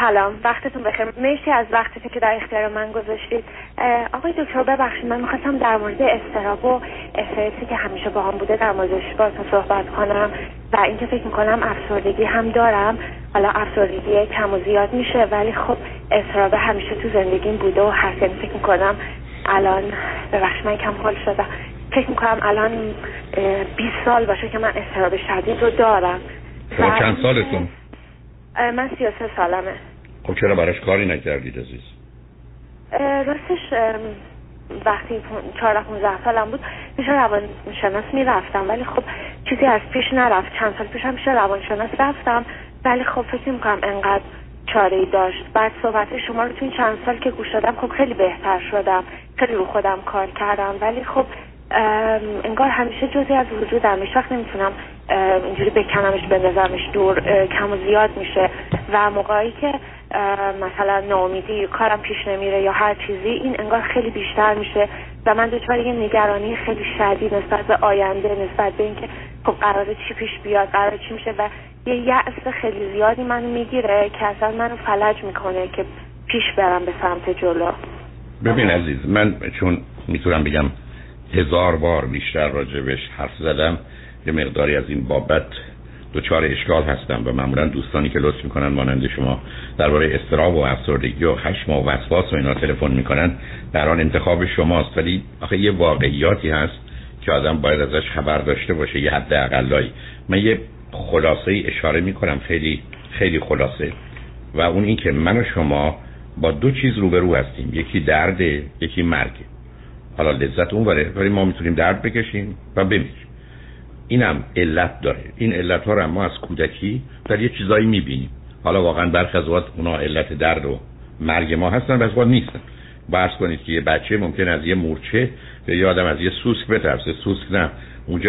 سلام وقتتون بخیر. مرسی از وقتی که در اختیار من گذاشتید. آقای دکتر ببخشید من می‌خواستم در مورد استراب و استرسی که همیشه با هم بوده در موردش باهاتون صحبت کنم و اینکه فکر می‌کنم افسردگی هم دارم. حالا افسردگی کم و زیاد میشه ولی خب استراب همیشه تو زندگیم بوده و هست. یعنی فکر می‌کنم الان ببخشید من کم حال شدم. فکر می‌کنم الان 20 سال باشه که من استراب شدید رو دارم. چند سالتون؟ من 33 سالمه. خب چرا براش کاری نکردید عزیز؟ راستش وقتی 14 15 سالم بود پیش روانشناس می‌رفتم. ولی خب چیزی از پیش نرفت. چند سال پیشم پیش روانشناس رفتم. ولی خب فکر می‌کنم انقدر چاره ای داشت. بعد صحبت شما رو تو این چند سال که گوش دادم خب خیلی بهتر شدم. خیلی رو خودم کار کردم. ولی خب انگار همیشه جزی از وجودم هیچ وقت نمی‌تونم اینجوری بکنمش بندازمش دور کم و زیاد میشه و موقعی که مثلا ناامیدی کارم پیش نمیره یا هر چیزی این انگار خیلی بیشتر میشه و من دچار یه نگرانی خیلی شدید نسبت به آینده نسبت به اینکه خب قراره چی پیش بیاد قراره چی میشه و یه یأس خیلی زیادی منو می‌گیره که اصلا منو فلج می‌کنه که پیش برم به سمت جلو. ببین عزیز من چون می‌تونم بگم هزار بار بیشتر راجبش حرف زدم. یه مقداری از این بابت دچار اشکال هستم و معمولا دوستانی که لطف می‌کنن مانند شما درباره استراب و افسردگی و خشم و وسواس و اینا تلفن می‌کنن. در آن انتخاب شماست. ولی آخه یه واقعیاتی هست که آدم باید ازش خبر داشته باشه یه حد اقلایی من یه خلاصه اشاره می‌کنم خیلی خیلی خلاصه. و اون این که من و شما با دو چیز روبرو هستیم. یکی درد یکی مرگ. حالا لذت اون وره ولی ما می‌تونیم درد بکشیم و بمیریم. اینم علت داره. این علت ها رو ما از کودکی در یه چیزایی می‌بینیم. حالا واقعا برخ از وقت اونا علت درد و مرگ ما هستن و از نیستن. برس کنید که یه بچه ممکن از یه مورچه یا یه آدم از یه سوسک بترسه. سوسک نه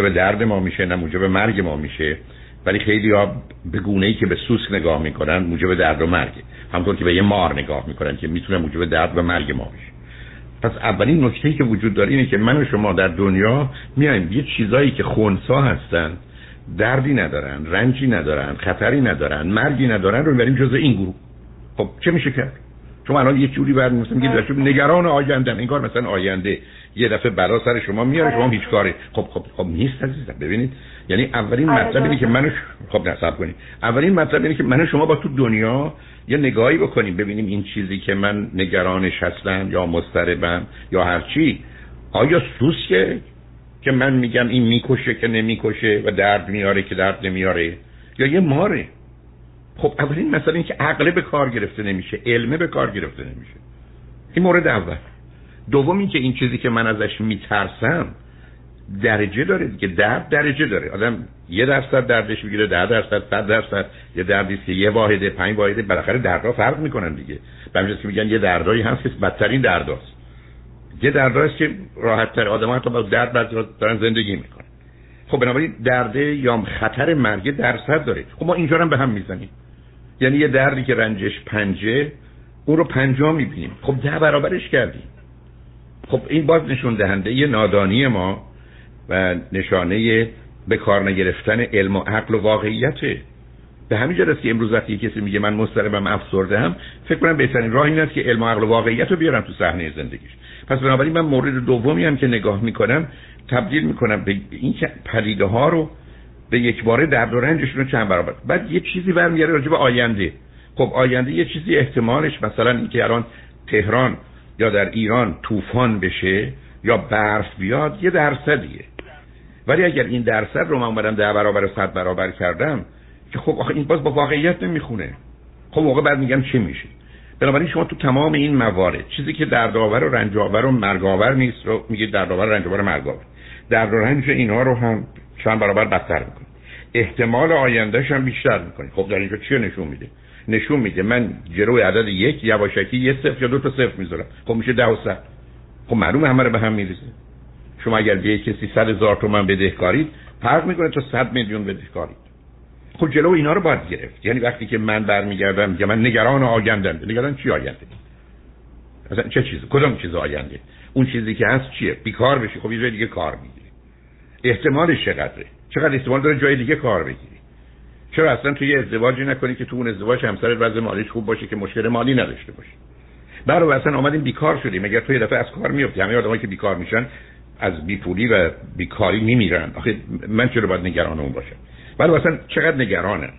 به درد ما میشه نه به مرگ ما میشه. ولی خیلی ها به گونه ای که به سوسک نگاه می‌کنن موجب درد و مرگ. همطور که به یه مار نگاه می‌کنن که می‌تونه موجب درد و مرگ ما میشه پس اولین نکته که وجود داره اینه که من و شما در دنیا میایم. یه چیزایی که خونسا هستن دردی ندارن رنجی ندارن خطری ندارن مرگی ندارن رو می‌بریم جزء این گروه. خب چه میشه کرد؟ شما الان یه جوری بعد مثلا میگید نگران آینده انگار مثلا آینده. یه دفعه بلا سر شما میاره شما هیچ کاری خب خب خب نیست عزیزم ببینید. یعنی اولین آره، مطلب اینه که منو خب نصب کنید. اولین مطلب اینه که من شما با تو دنیا یه نگاهی بکنیم ببینیم این چیزی که من نگرانش هستم یا مضطربم یا هر چی. آیا سوسکه که من میگم این می‌کشه که نمی‌کشه و درد میاره که درد نمیاره؟ یا یه ماره؟ خب اولین مثلا این که عقله به کار گرفته نمیشه علمه به کار گرفته نمیشه. این مورد اول. دوم این که این چیزی که من ازش میترسم درجه داره دیگه درد درجه داره. آدم یه درصد دردش می‌گیره ده درصد صد درصد یه دردی که یه واحده پنج واحده بالاخره دردها فرق می‌کنن دیگه. به که میگن یه دردایی هست که بدترین درداست. یه درداست که راحت تر آدم حتی با درد بعد دارن زندگی می‌کنن. خب بنابراین درده یا خطر مرگ درصد داره. خب ما اینجا هم به هم می‌زنیم. یعنی یه دردی که رنجش پنجه اون رو پنجا می‌بینیم. خب ده برابرش کردیم. خب این باز نشون دهنده نادانی ما و نشانه به کار نگرفتن علم و عقل و واقعیته. به همین جاست که امروز وقتی کسی میگه من مضطربم افسرده هم فکر کنم بهترین راه این است که علم و عقل و واقعیت رو بیارم تو صحنه زندگیش. پس بنابراین من مورد دومی هم که نگاه می‌کنم تبدیل می‌کنم به این پدیده ها رو به یک باره درد و رنجشون رو چند برابر. بعد یه چیزی برمیگره راجع به آینده. خب آینده یه چیزی احتمالش مثلا اینکه الان تهران یا در ایران طوفان بشه یا برف بیاد یه درصدیه. ولی اگر این درصد رو من اومدم ده برابر صد برابر کردم که خب آخه این باز با واقعیت نمی‌خونه. خب موقع بعد میگم چی میشه؟ بنابراین شما تو تمام این موارد چیزی که دردآور و رنجآور و مرگآور نیست رو میگه دردآور و رنجآور و مرگآور. درد و رنج اینها رو هم چند برابر بدتر می‌کنه. احتمال آیندهش هم بیشتر می‌کنه خب در اینجا چی نشون میده؟ نشون میده من جلوی عدد یک یواشکی یه صفر یا دو تا صفر می‌ذارم. خب میشه ده و صد. خب معلومه همه رو به هم میریزه. شما اگر به کسی صد هزار تومن بدهکارید فرق می‌کنه تا صد میلیون بدهکارید. خب جلو اینا رو باید گرفت. یعنی وقتی که من برمیگردم میگم من نگران آیندم نگران چی آینده؟ مثلا چه چیز؟ کدوم چیز آینده؟ اون چیزی که هست چیه؟ بیکار بشی. خب یه دیگه کار می‌گیری. احتمالش چقدره؟ چقدر احتمال داره جای دیگه کار بگیری. چرا اصلا توی ازدواجی نکنی که تو اون ازدواج همسرت وضع مالیش خوب باشه که مشکل مالی نداشته باشه؟ برای اصلا آمدیم بیکار شدیم. اگر توی دفعه از کار میفتی همه آدمایی که بیکار میشن از بیپولی و بیکاری میمیرن. آخه من چرا باید نگران اون باشم؟ برای اصلا چقدر نگرانه؟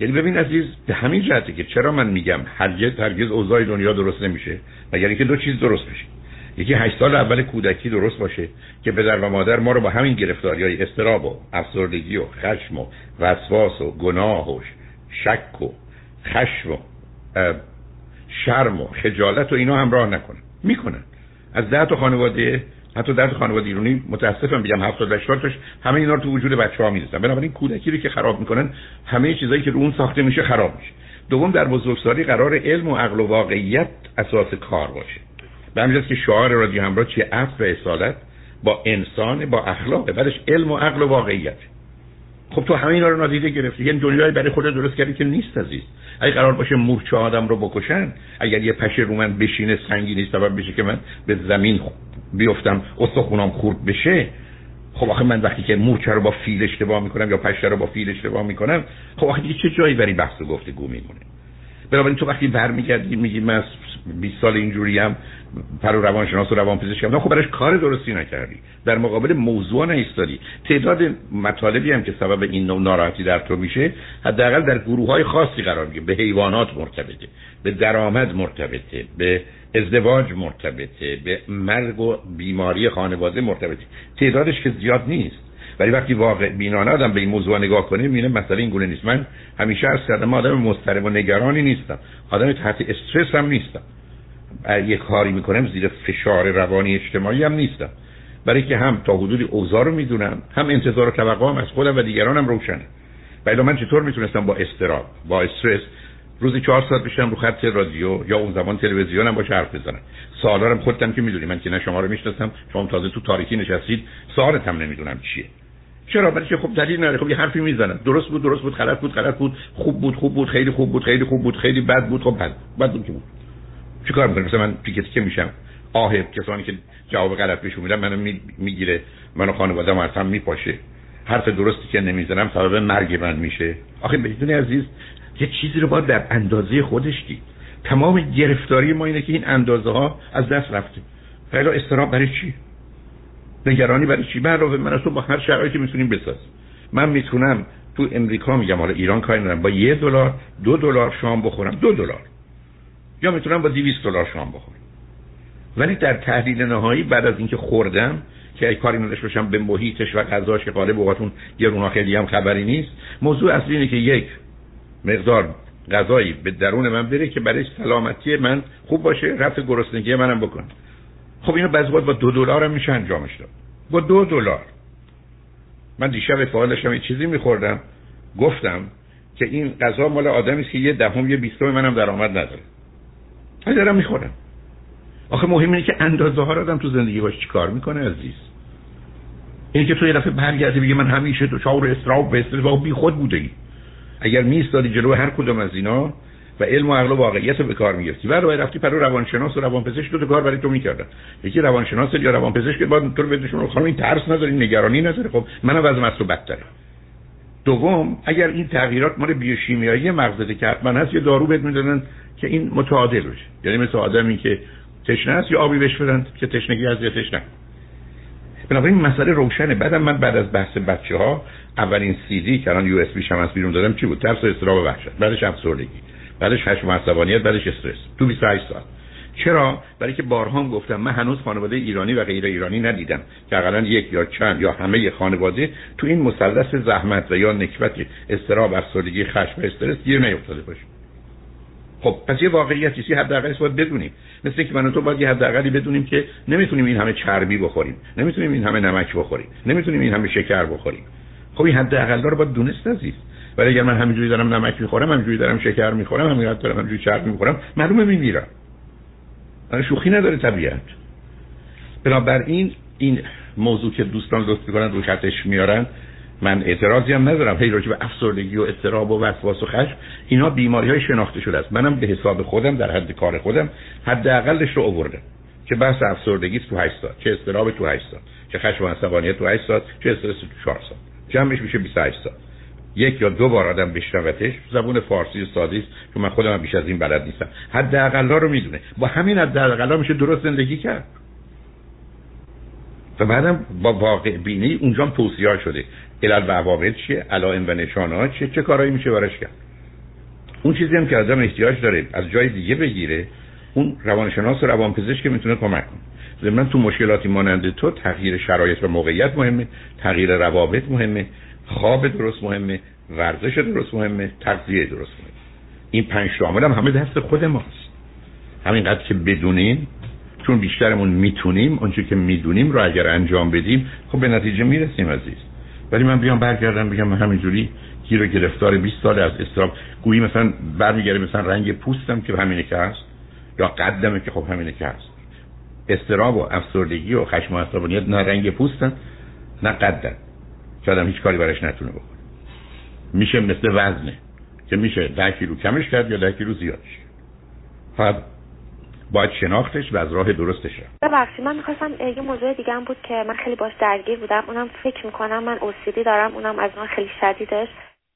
یعنی ببین عزیز به همین جهته که چرا من میگم هرگز هرگز اوضاع دنیا درست نمیشه مگر اینکه دو چیز درست بشه؟ یکی هشت سال اول کودکی درست باشه که پدر و مادر ما رو با همین گرفتاری های استراب و افسردگی و خشم و وسواس و گناه و شک و خشم و شرم و خجالت و اینا همراه نکنن. می‌کنن. از ده تا خانواده حتی در خانواده ایرانی متاسفم بگم 70 80 تاش همه اینا رو تو وجود بچه‌ها می‌ریزن بنابراین کودکی رو که خراب می‌کنن همه چیزایی که رو اون ساخته میشه خراب میشه. دوم در بزرگسالی قرار علم و عقل و واقعیت اساس کار باشه. به همین که شعار رادیو همراه چیه؟ عفو و اصالت با انسان با اخلاق بعدش علم و عقل و واقعیت. خب تو همه اینا رو نادیده گرفتی. یعنی دنیای برای خودت درست کردی که نیست عزیز. اگه قرار باشه مورچه آدم رو بکشن اگر یه پشه رو من بشینه سنگی نیست سبب بشه که من به زمین بیفتم استخونام خورد بشه خب آخه من وقتی که مورچه رو با فیل اشتباه می‌کنم یا پشه رو با فیل اشتباه می‌کنم خب آخه دیگه چه جایی بری بحث و گفتگو میمونه؟ بنابراین تو وقتی برمیگردی میگی من 20 سال اینجوری هم پر و روانشناس و روانپزشک هم خب براش کار درستی نکردی. در مقابل موضوع نیستادی. تعداد مطالبی هم که سبب این نوع ناراحتی در تو میشه حداقل در گروه های خاصی قرار می‌گیره. به حیوانات مرتبطه به درآمد مرتبطه به ازدواج مرتبطه به مرگ و بیماری خانواده مرتبطه. تعدادش که زیاد نیست. ولی وقتی واقع بینانه آدم به این موضوع نگاه کنه می‌بینه مسئله این گونه نیست. من همیشه از کردم آدم مضطرب و نگرانی نیستم. آدم تحت استرس هم نیستم. یه کاری می‌کنم زیر فشار روانی اجتماعی هم نیستم. برای که هم تا حدودی اوضاع رو می‌دونم هم انتظار و توقع هم از خودم و دیگرانم روشنه. ولی من چطور می‌تونستم با استراب با استرس روزی چهار ساعت بشم رو خط رادیو یا اون زمان تلویزیونم با حرف بزنم؟ سوالارم خودتم که می‌دونی. من که نه شما رو می‌شناسم شما تازه تو تاریکی نشستید سوالتم نمی‌دونم چیه. چرا؟ برای خب دلیل نداره. خب یه حرفی می‌زنن درست بود درست بود غلط بود غلط بود خوب بود خوب بود خیلی خوب بود خیلی خوب بود خیلی بد بود. خب بد بد بود که بود. چیکار می‌کنم؟ مثلا من پیکتی که میشم آه کسانی که جواب غلط بهشون میدم منو می‌گیره. منو خانواده ما هم میپاشه. حرف درستی که نمی‌زنم سبب مرگ من میشه. آخه بدون عزیز یه چیزی رو باید در اندازه خودش دید. تمام گرفتاری ما اینه که این اندازه ها از دست رفته. خیلی استراب برای چی؟ نگرانی برای چی؟ من از تو با هر شرایطی می‌تونیم بسازیم. من می‌تونم تو امریکا میگم حالا ایران کاری ندارم. با یه دلار دو دلار شام بخورم. دو دلار. یا می‌تونم با 200 دلار شام بخورم. ولی در تحلیل نهایی بعد از اینکه خوردم که ای کاری نداشته باشم به محیطش و غذاش که غالب اوقاتون یه رونا خیلی هم خبری نیست موضوع اصلی اینه که یک مقدار غذایی به درون من بره که برای سلامتی من خوب باشه رفت گرسنگی منم بکنه. خب اینو بعضی با دو دلار هم میشه انجامش داد. با دو دلار. من دیشب فعال داشتم یه چیزی میخوردم. گفتم که این غذا مال آدمی است که یه دهم یه بیستم منم درآمد نداره. من دارم می‌خورم. آخه مهم اینه که اندازه ها آدم تو زندگی باش چیکار می‌کنه عزیز؟ این که تو یه دفعه برگردی بگه من همیشه تو چاور استراب و استرس بی خود بوده ای اگر میستادی جلو هر کدوم از اینا و علم و عقل و واقعیت رو به کار می‌گرفتی. و روی رفتی پرو روانشناس و روانپزشک دو تا کار برای تو می‌کردن. یکی روانشناس یا روانپزشک باید تو رو بدشون خانم این ترس نداری نگرانی نداره خب منم از تو بدتره دوم اگر این تغییرات مال بیوشیمیایی مغزته که حتما هست یه دارو بهت می‌دادن که این متعادل بشه یعنی مثل آدمی که تشنه است یا آبی بهش بدن که تشنگی از یا تشنه. بنابراین مسئله روشنه. بعدم من بعد از بحث بچه ها اولین سی دی که الان یو اس بی شم از بیرون دادم چی بود؟ ترس و استراب وحشت. بعدش افسردگی. بعدش خشم عصبانیت بعدش استرس. تو 28 سال. چرا؟ برای که بارها هم گفتم من هنوز خانواده ایرانی و غیر ایرانی ندیدم که اقلا یک یا چند یا همه خانواده تو این مثلث زحمت و یا نکبت استراب افسردگی خشم و استرس گیر نیفتاده باشه. خب پس یه واقعیتی سی حداقلش باید بدونیم. مثل که من تو باید یه حداقلی بدونیم که نمی‌تونیم این همه چربی بخوریم. نمی‌تونیم این همه نمک بخوریم. نمی‌تونیم این همه شکر بخوریم. خب این حداقل رو باید دونست عزیز. ولی اگر من همینجوری دارم نمک می‌خورم همینجوری دارم شکر می‌خورم همینجوری دارم همینجوری چربی می‌خورم معلومه میمیرم. شوخی نداره طبیعت. بنابراین این موضوع که دوستان لطف می‌کنن رو خطش میارن من اعتراضی هم ندارم. هی راجع به افسردگی و اضطراب و وسواس و خشم اینا بیماری های شناخته شده است. منم به حساب خودم در حد کار خودم حداقلش رو آوردم که بحث افسردگی تو 8 سال چه استراب تو 8 سال چه خشم و عصبانیت تو 8 سال چه استرس تو 4 سال. جمعش میشه 28 سال. یک یا دو بار آدم بشنوتش زبون فارسی ساده است که من خودم بیش از این بلد نیستم. حداقل رو می‌دونه. با همین حداقل میشه درست زندگی کرد. و بعدم با واقع بینی اونجا توصیه شده. علل و عوامل چیه؟ علائم و نشانه چیه؟ چه کارایی میشه برش کرد؟ اون چیزی هم که آدم احتیاج داره از جای دیگه بگیره اون روانشناس و روانپزشک می‌تونه کمک کنه. من تو مشکلاتی مانند تو تغییر شرایط و موقعیت مهمه تغییر روابط مهمه خواب درست مهمه ورزش درست مهمه تغذیه درست مهمه. این پنج شامل هم همه دست خود ماست. همینقدر که بدونیم چون بیشترمون می‌تونیم اونچه که می‌دونیم رو اگر انجام بدیم خب به نتیجه می‌رسیم عزیز. ولی من بیام برگردم بگم من همینجوری گیر گرفتار 20 سال از استراب گویی مثلا برمیگره مثلا رنگ پوستم که همینه که هست یا قدمه که خب همینه که هست. استراب و افسردگی و خشم و عصبانیت نه رنگ پوستن نه قدن که آدم هیچ کاری براش نتونه بکنه. میشه مثل وزنه. که میشه ده کیلو کمش کرد یا ده کیلو زیادش فقط باید شناختش و از راه درستش رفت. ببخشید من می‌خواستم یه موضوع دیگه هم بود که من خیلی باش درگیر بودم. اونم فکر می‌کنم من اوسیدی دارم. اونم از من خیلی شدیدش.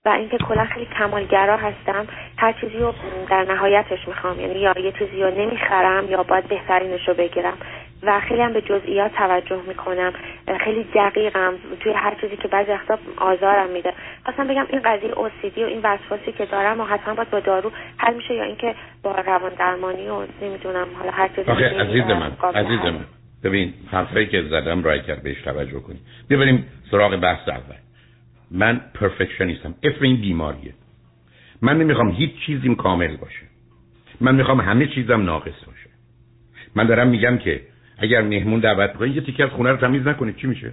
و اینکه کلا خیلی کمالگرا هستم هر چیزی رو در نهایتش می‌خوام. یعنی یا یه چیزی رو نمی‌خرم یا باید بهترینش رو بگیرم. و خیلی هم به جزئیات توجه می‌کنم. خیلی دقیقم. توی هر چیزی که بعضی وقتا آزارم میده. خواستم بگم این قضیه اوسیدی و این وسواسی که دارم و حتما باید با دارو حل میشه یا اینکه با روان درمانی و نمی‌دونم حالا هر چیزی آخه عزیز من عزیز من. ببین حرفایی که زدم رای کرد بهش توجه کنی. ببینیم سراغ بحث اول. من پرفکشنیستم. اسم این بیماریه. من نمی‌خوام هیچ چیزیم کامل باشه. من می‌خوام همه چیزم ناقص باشه. من دارم میگم که اگر مهمون دعوت کنید یه تیکه از خونه رو تمیز نکنید. چی میشه؟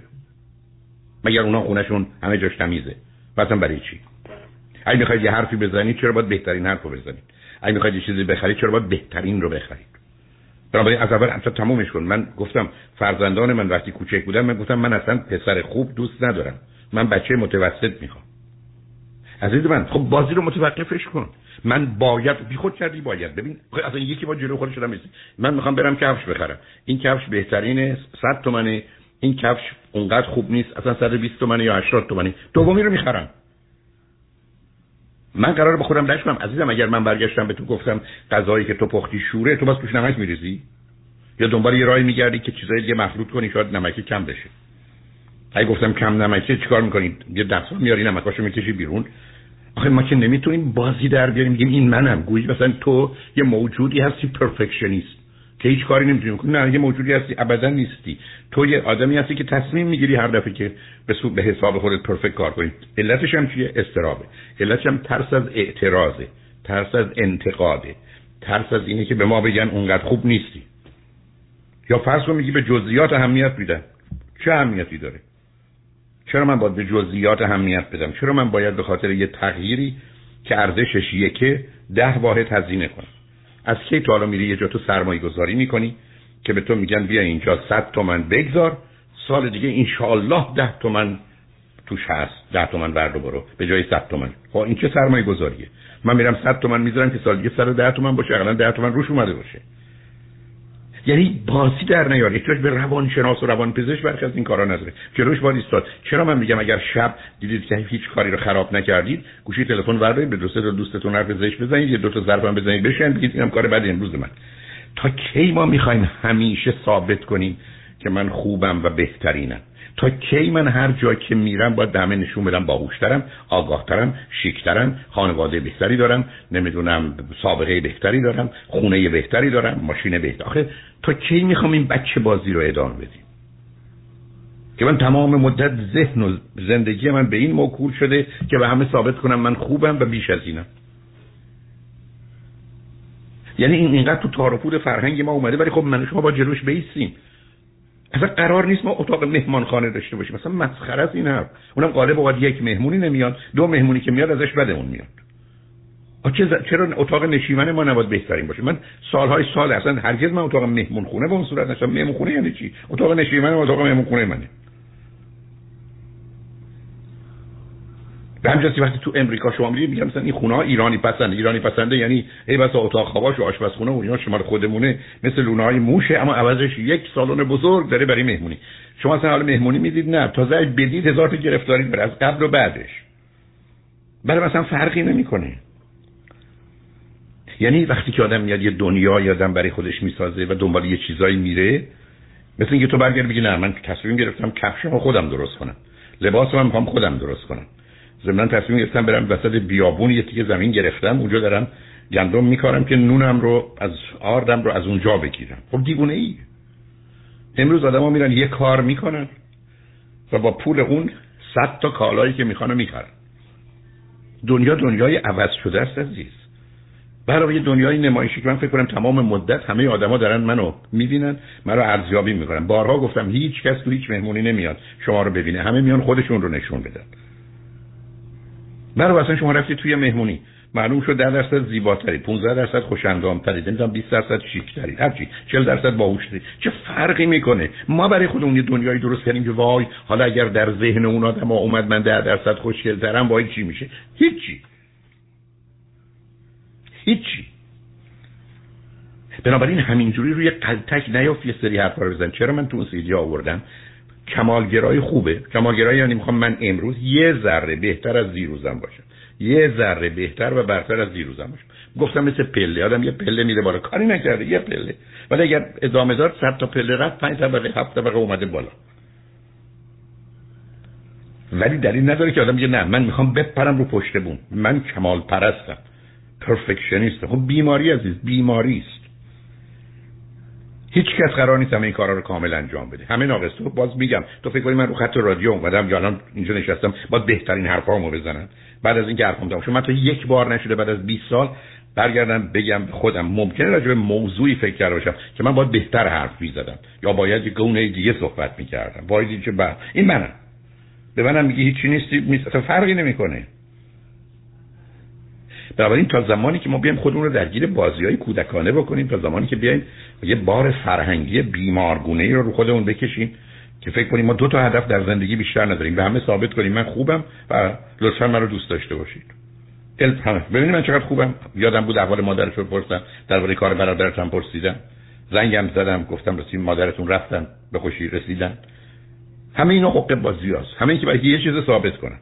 مگر اونا خونهشون همه جاش تمیزه؟ مثلا برای چی؟ اگه می‌خواید یه حرفی بزنید چرا باید بهترین حرف رو بزنید؟ اگه می‌خواید یه چیزی بخرید چرا باید بهترین رو بخرید؟ بنابراین از اول اصلا تمومش کن. من گفتم فرزندان من وقتی کوچک بودن من گفتم من اصلا پسر خوب دوست ندارم. من بچه متوسط می‌خوام. عزیز من خب بازی رو متوقفش کن. من باید بی خود کردی باید. ببین اصلا یکی با جلو خودش شدم من می‌خوام برم کفش بخرم. این کفش بهترینه 100 تومنه. این کفش اونقدر خوب نیست. اصلا 120 تومنه یا 80 تومنه. دومی رو می‌خرم. من قرار به خودم کنم عزیزم اگر من برگشتم به تو گفتم غذایی که تو پختی شوره تو باز توش نمک میریزی؟ یا دنبال یه راهی میگردی که چیزای دیگه مخلوط کنی شاید نمک کم بشه. اگه گفتم کم نمکه چیکار می‌کنید یه دستمال میاری نمکاشو می‌کشی بیرون. آخه ما که نمی‌تونیم بازی در بیاریم میگیم این منم. گویی مثلا تو یه موجودی هستی پرفکشنیست. که هیچ کاری نمی‌تونی کنی نه یه موجودی هستی ابدا نیستی. تو یه آدمی هستی که تصمیم می‌گیری هر دفعه که به به حساب خودت پرفکت کار کنی. علتش هم چیه؟ استرابه. علتش هم ترس از اعتراضه. ترس از انتقاده. ترس از اینه که به ما بگن اونقدر خوب نیستی. یا فرض کن میگی به جزئیات اهمیت میدن. چه اهمیتی داره؟ چرا من باید به جزئیات اهمیت بدم؟ چرا من باید به یه تغییری که ارزشش یکه ده واحد هزینه کنم؟ از کی تو حالا یه جا تو سرمایه گذاری می‌کنی که به تو میگن بیا اینجا صد تومن بگذار سال دیگه انشالله ده تومن توش هست ده تومن برد برو به جای صد تومن. خب این چه سرمایه گذاریه من میرم صد تومن می‌ذارم که سال دیگه سر ده تومن باشه اقلا ده تومن روش اومده باشه. یعنی بازی در نیار. احتیاج به روانشناس و روانپزشک برخی از این کارا نداره جلوش باید ایستاد چرا من میگم اگر شب دیدید که هیچ کاری رو خراب نکردید گوشی تلفن ور به دوست دوستتون حرف زشت بزنید یه دو تا ضرب هم بزنید بشین بگید اینم کار بعد امروز من. تا کی ما می‌خوایم همیشه ثابت کنیم که من خوبم و بهترینم؟ تا کی من هر جا که میرم باید دمه نشون بدم باهوشترم آگاهترم شیکترم خانواده بهتری دارم نمی‌دونم سابقه بهتری دارم خونه بهتری دارم ماشین بهتر. آخه تا کی می‌خوام این بچه بازی رو ادامه بدیم؟ که من تمام مدت ذهن و زندگی من به این موکول شده که به همه ثابت کنم من خوبم و بیش از اینم. یعنی این اینقدر تو تارپود فرهنگ ما اومده ولی خب من شما با جلوش بیستیم. اصلا قرار نیست ما اتاق مهمانخانه داشته باشیم. مثلا مسخره است این حرف. اونم غالب اوقات یک مهمونی نمیاد دو مهمونی که میاد ازش بدمون میاد. چرا اتاق نشیمن ما نباید بهترین باشه؟ من سالهای سال اصلا هرگز من اتاق مهمون خونه به اون صورت نشم مهمون خونه یعنی چی؟ اتاق نشیمن اتاق مهمون خونه منه. به همجاسی وقتی تو امریکا شما میرید میگم مثلا این خونه ایرانی پسنده ایرانی پسنده یعنی ای بس اتاق خواباش و آشپزخونه و اینا شما خودمونه مثل لونه های موشه اما عوضش یک سالن بزرگ داره برای مهمونی. شما اصلا حالا مهمونی می‌دید نه. تازه بدید هزار تا گرفتاری داره از قبل و بعدش. برای مثلا فرقی نمی‌کنه. یعنی وقتی که آدم میاد یه دنیا آدم برای خودش می‌سازه و دنبال یه چیزایی میره مثل اینکه تو برگرد بگی نه من تصمیم گرفتم کفشمو خودم درست کنم. لباسم هم خودم درست کنم. ضمن تصمیم گرفتم برم وسط بیابون یه تیکه زمین گرفتم. اونجا دارم گندم میکارم که نونم رو از آردم رو از اونجا بگیرم. خب دیوونه ای امروز آدما میرن یه کار می‌کنن و با پول اون صد تا کالایی که می‌خوان می‌خرن. دنیا دنیای عوض شده است عزیز. برای دنیای نمایشی که من فکر کنم تمام مدت همه آدما دارن منو می‌بینن منو ارزیابی می‌کنن بارها گفتم هیچ کس تو هیچ مهمونی نمیاد شما رو ببینه. همه میان خودشون رو نشون بدن. برای اصلا شما رفتی توی مهمونی. معلوم شد 10 درصد زیباتری 15 درصد خوش‌اندام‌تری نمی‌دونم 20 درصد شیک‌تری. هرچی 40 درصد باهوشتری. چه فرقی می‌کنه؟ ما برای خودمون یه دنیایی درست کردیم که وای حالا اگر در ذهن اون آدم اومد من 10 درصد خوشگل‌ترم وای چی میشه؟ هیچی. هیچی. بنابراین همینجوری روی قلتک نیافت یه سری حرفا رو بزن. چرا من تو اون سیدی آوردم؟ کمالگرایی خوبه. کمالگرایی یعنی می‌خوام من امروز یه ذره بهتر از دیروزم باشم. یه ذره بهتر و برتر از دیروزم باشم. گفتم مثل پله. آدم یه پله میره بالا. کاری نکرده. یه پله. ولی اگر ادامه داد صد تا پله رفت پنج طبقه هفت طبقه اومده بالا. ولی دلیل نداره که آدم میگه نه من می‌خوام بپرم رو پشت بون من کمال پرستم پرفکشنیست خب بیماری عزیز بیماری هیچ کس قرار نیست همه این کارا رو کامل انجام بده. همه ناقص تو. باز میگم تو فکر کنی من رو خط رادیو اومدم یا الان اینجا نشستم باید بهترین حرفامو بزنم. بعد از اینکه حرفم تموم شد من تا یک بار نشده بعد از 20 سال برگردم بگم خودم ممکنه راجع به موضوعی فکر کرده باشم که من باید بهتر حرف می‌زدم یا باید یه گونه دیگه صحبت می‌کردم. باید چه این منم. به منم میگه هیچی نیستی فرقی نمی‌کنه. بنابراین تا زمانی که ما بیایم خودمون رو درگیر بازی های کودکانه بکنیم تا زمانی که بیایم یه بار فرهنگی بیمارگونه ای رو رو خودمون بکشیم که فکر کنیم ما دو تا هدف در زندگی بیشتر نداریم. به همه ثابت کنیم. من خوبم و لطفا من رو دوست داشته باشید. ببینید من چقدر خوبم. یادم بود احوال مادرش رو پرسیدم درباره کار برادرتم پرسیدم زنگم زدم گفتم رسید مادرتون رفتن به خوشی رسیدن. همه اینا حقوق بازی هست. همه که باید یه چیز ثابت کنن.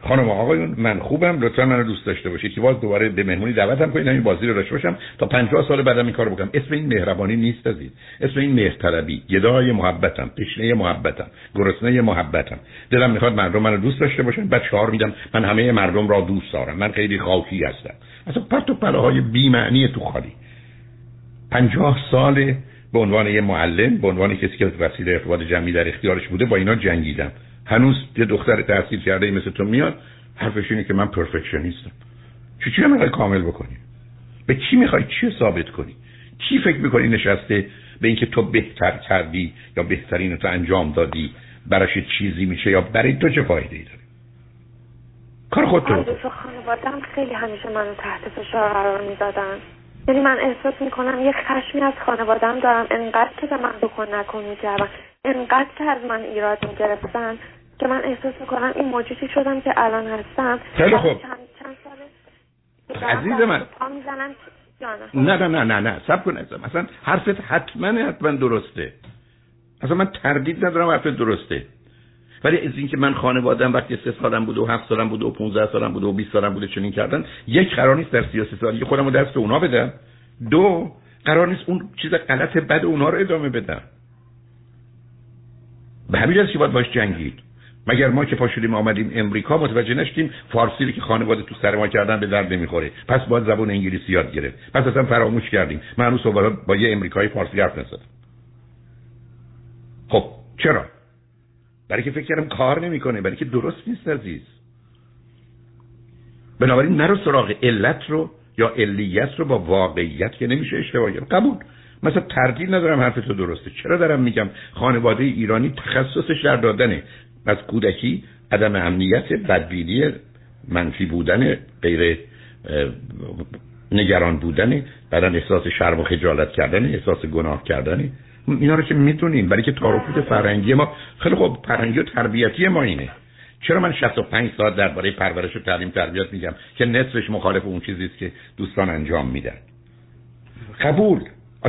خانم آقایون من خوبم لطفا منو دوست داشته باشید. که باز دوباره به مهمونی دعوتم کنید این بازی رو داشته باشم. تا 50 سال بعدم این کارو بکنم. اسم این مهربانی نیست عزیز. اسم این مهرطلبی. گدای محبتم تشنه محبتم گرسنه محبتم. دلم می‌خواد مردم منو دوست داشته باشن. بعد شعار میدم من همه مردم را دوست دارم. من خیلی خاکی هستم. اصلا پرت و پلاهای بی معنی تو خالی. 50 سال به عنوان یه معلم به عنوان کسی که وسیله ارتباط جمعی در اختیارش بوده با اینا جنگیدم. هنوز یه دختر تحصیل کرده مثل تو میاد حرفش اینه که من پرفکشنیستم. چی چی می‌خوای کامل بکنی؟ به کی می‌خوای؟ چی ثابت کنی؟ کی فکر می‌کنی نشسته به اینکه تو بهتر کردی یا بهترین تو انجام دادی؟ براش چیزی میشه یا برای تو چه فایده ای داره؟ کار خود تو خانوادم خیلی همیشه منو تحت فشار قرار می‌دادن. یعنی من احساس می‌کنم یه خشمی از خانوادم دارم. انقدر که به من بکن نکن می‌کردن انقدر که از من ایراد می‌گرفتن. که من احساس می‌کنم این موجودی شدم که الان هستم. خیلی خوب. چند, چند ساله عزیز من. نه؟ نه نه نه نه سب کن مثلا حرفت حتما حتما درسته. اصلا من تردید ندارم حرفت درسته. ولی از اینکه من خانوادم وقتی سه سالم بوده و هفت سالم بوده و 15 سالم بوده و 20 سالم بوده چنین کردن یک قرار نیست در 33 سالگی خودم رو دست اونا بدم. دو قرار نیست اون چیز غلط بد اونا رو ادامه بدم. به همین که باید باش جنگید. مگر ما که پا شدیم آمدیم امریکا متوجه نشدیم فارسی رو که خانواده تو سر ما کردن به درد نمی‌خوره. پس باید زبان انگلیسی یاد گرفت. پس اصلا فراموش کردیم. من هنوز با یه امریکایی فارسی حرف نزدم. خب چرا؟ برای که فکر کردم کار نمی‌کنه. برای که درست نیست عزیز. بنابراین نرو سراغ علت رو یا علیت رو با واقعیت که نمیشه اشتباه کرد. قبول. مثلا تردید ندارم حرف تو درسته. چرا دارم میگم؟ خانواده ایرانی تخصصش در دادنه. از کودکی عدم امنیت بدبینی منفی بودن غیر نگران بودن بعدا احساس شرم و خجالت کردن احساس گناه کردن. اینا رو که می‌دونیم برای که تاروپوت فرنگی ما خیلی خوب فرنگی و تربیتی ما اینه. چرا من 65 ساعت درباره پرورش و تعلیم تربیت میگم؟ که نصفش مخالف اون چیزی است که دوستان انجام میدن. قبول.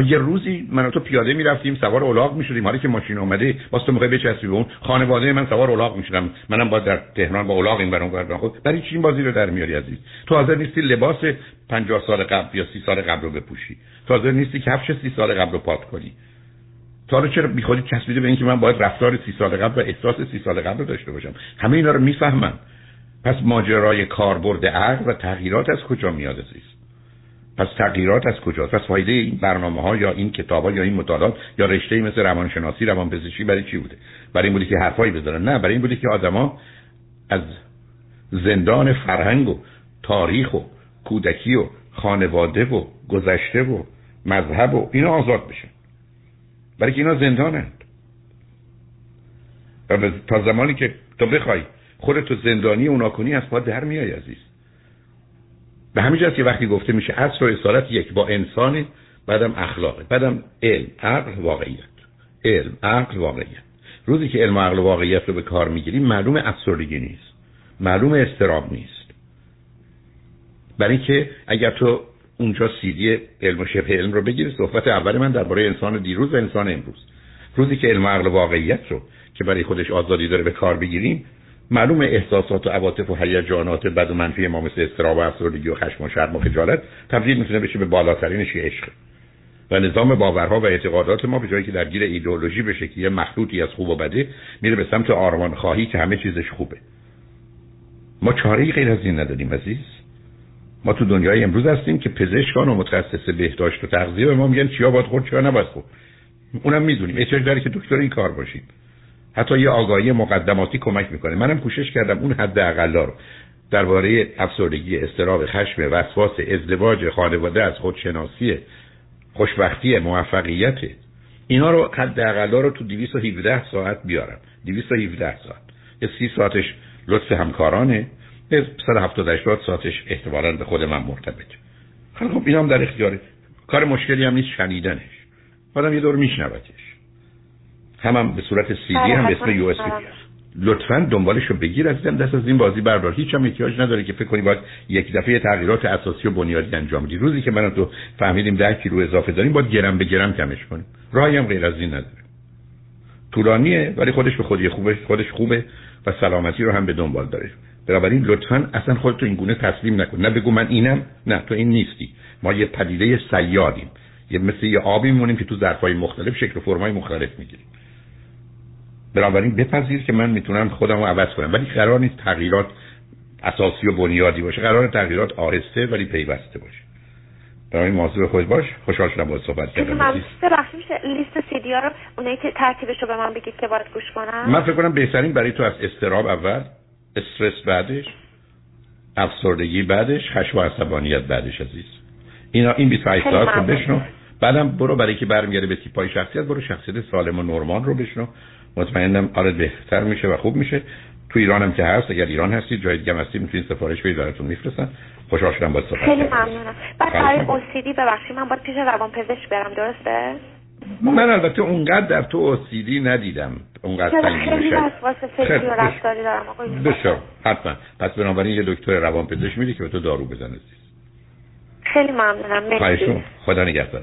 یه روزی من تو پیاده می‌رفتیم سوار الاغ می‌شدیم. حالا که ماشین اومده باز تو می‌خوای بچسبی به اون خانواده من سوار الاغ می‌شدم. منم با در تهران با الاغ این برام برام خود برای چی این بازی رو در میاری عزیز؟ تو حاضر نیستی لباس 50 سال قبل یا 30 سال قبل رو بپوشی. تو حاضر نیستی کفش 30 سال قبل رو پاک کنی. تو حالا چرا بیخودی چسبیده به اینکه من باید رفتار 30 سال قبل و احساس 30 سال قبل رو داشته باشم؟ همه اینا رو می‌فهمم. پس ماجرای کاربرد عقل و تغییرات از کجا میاد عزیز؟ پس تغییرات از کجاست؟ پس فایده این برنامه ها یا این کتاب ها یا این مطالعات یا رشته مثل روانشناسی روانپزشکی برای چی بوده؟ برای این بوده که حرفایی بزنن. نه برای این بوده که آدما از زندان فرهنگ و تاریخ و کودکی و خانواده و گذشته و مذهب و اینا آزاد بشن. برای که اینا زندانند. تا زمانی که تو بخوای خودتو زندانی اونا کنی از پا در میای عزیز. به همین جاست که وقتی گفته میشه اصل و اصالت یک با انسان بعدم اخلاقه بعدم علم عقل واقعیت. علم عقل واقعیت. روزی که علم و عقل و واقعیت رو به کار می‌گیریم معلوم افسردگی نیست. معلوم استراب نیست. برای که اگر تو اونجا سیدی علم و شبه علم رو بگیری صحبت اول من درباره انسان دیروز و انسان امروز. روزی که علم و عقل و واقعیت رو که برای خودش آزادی داره به کار بگیریم معلوم احساسات و عواطف و هیجانات بد و منفی ما مثل استراب و افسردگی و خشم و شرم و خجالت تبدیل می‌تونه بشه به بالاترینش که عشق. و نظام باورها و اعتقادات ما به جایی که درگیر ایدئولوژی بشه که یه مخلوطی از خوب و بده میره به سمت آرمان خواهی که همه چیزش خوبه. ما چاره غیر از این نداریم عزیز. ما تو دنیای امروز هستیم که پزشکان و متخصص بهداشت و تغذیه به ما میگن چیا باید خورد چیا نباید خورد. اونم می‌دونیم. احتیاج داره که دکتر این کار باشیم. حتی یه آگاهی مقدماتی کمک می‌کنه. منم کوشش کردم اون حد اقلا رو درباره افسردگی استراب خشم وسواس ازدواج خانواده از خودشناسی خوشبختی موفقیت اینا رو حد اقلا رو تو 217 ساعت بیارم. 217 ساعت. یه 30 ساعتش لطف همکارانه 178 ساعتش احتمالاً به خود من مرتبطه خب اینا هم در اختیاره کار مشکلی هم نیست شنیدنش. آدم یه دور میشنوتش. هم, هم به صورت سی دی هم به اسم یو اس لطفا دنبالش رو بگیر عزیزم دست از این بازی بردار. هیچ هم احتیاج نداره که فکر کنی باید یک دفعه تغییرات اساسی و بنیادی انجام بدی. روزی که من تو فهمیدیم 10 کیلو اضافه داریم باید گرم به گرم کمش کنیم. راهی هم غیر از این نداره. طولانیه ولی خودش به خودی خوبه خودش خوبه و سلامتی رو هم به دنبال داره. بنابراین لطفا اصلا خودتو این گونه تسلیم نکن. نه بگو من اینم نه تو این نیستی. ما یه پدیده سیادیم. یه مثل یه آبی میمونیم که تو ظرفای مختلف شکل و فرمای مختلف می‌گیریم. بنابراین بپذیر که من می‌تونم خودم رو عوض کنم. ولی قرار نیست تغییرات اساسی و بنیادی باشه. قرار تغییرات آهسته ولی پیوسته باشه. برای موضوع خود باش. خوشحال شدم باید صحبت کردم. من لیست سی دی رو اونایی که ترتیبش رو به من بگید که باید گوش کنم. من فکر کنم بهترین برای تو از استراب اول استرس بعدش افسردگی بعدش خشم و عصبانیت بعدش عزیز. اینا این 28 ساعت رو بشنو. بعدم برو برای که برمیگرده به تیپای شخصیت برو شخصیت سالم و نرمال رو بشنو. مطمئنم آره بهتر میشه و خوب میشه. تو ایران هم که هست اگر ایران هستید جای دیگه هستید می‌تونید سفارش بدید براتون میفرستن. خوشحال شدم با صحبت خیلی ممنونم. بعد برای اوسیدی ببخشید من باید پیش روان پزشک برم درسته؟ من البته اونقدر در تو اوسیدی ندیدم. اونقدر خیلی وسواس فکری و رفتاری دارم بسیار حتما. پس بنابراین یه دکتر روان پزشک میده که به تو دارو بزنه خیلی ممنونم. مرسی. خدا نگهدار.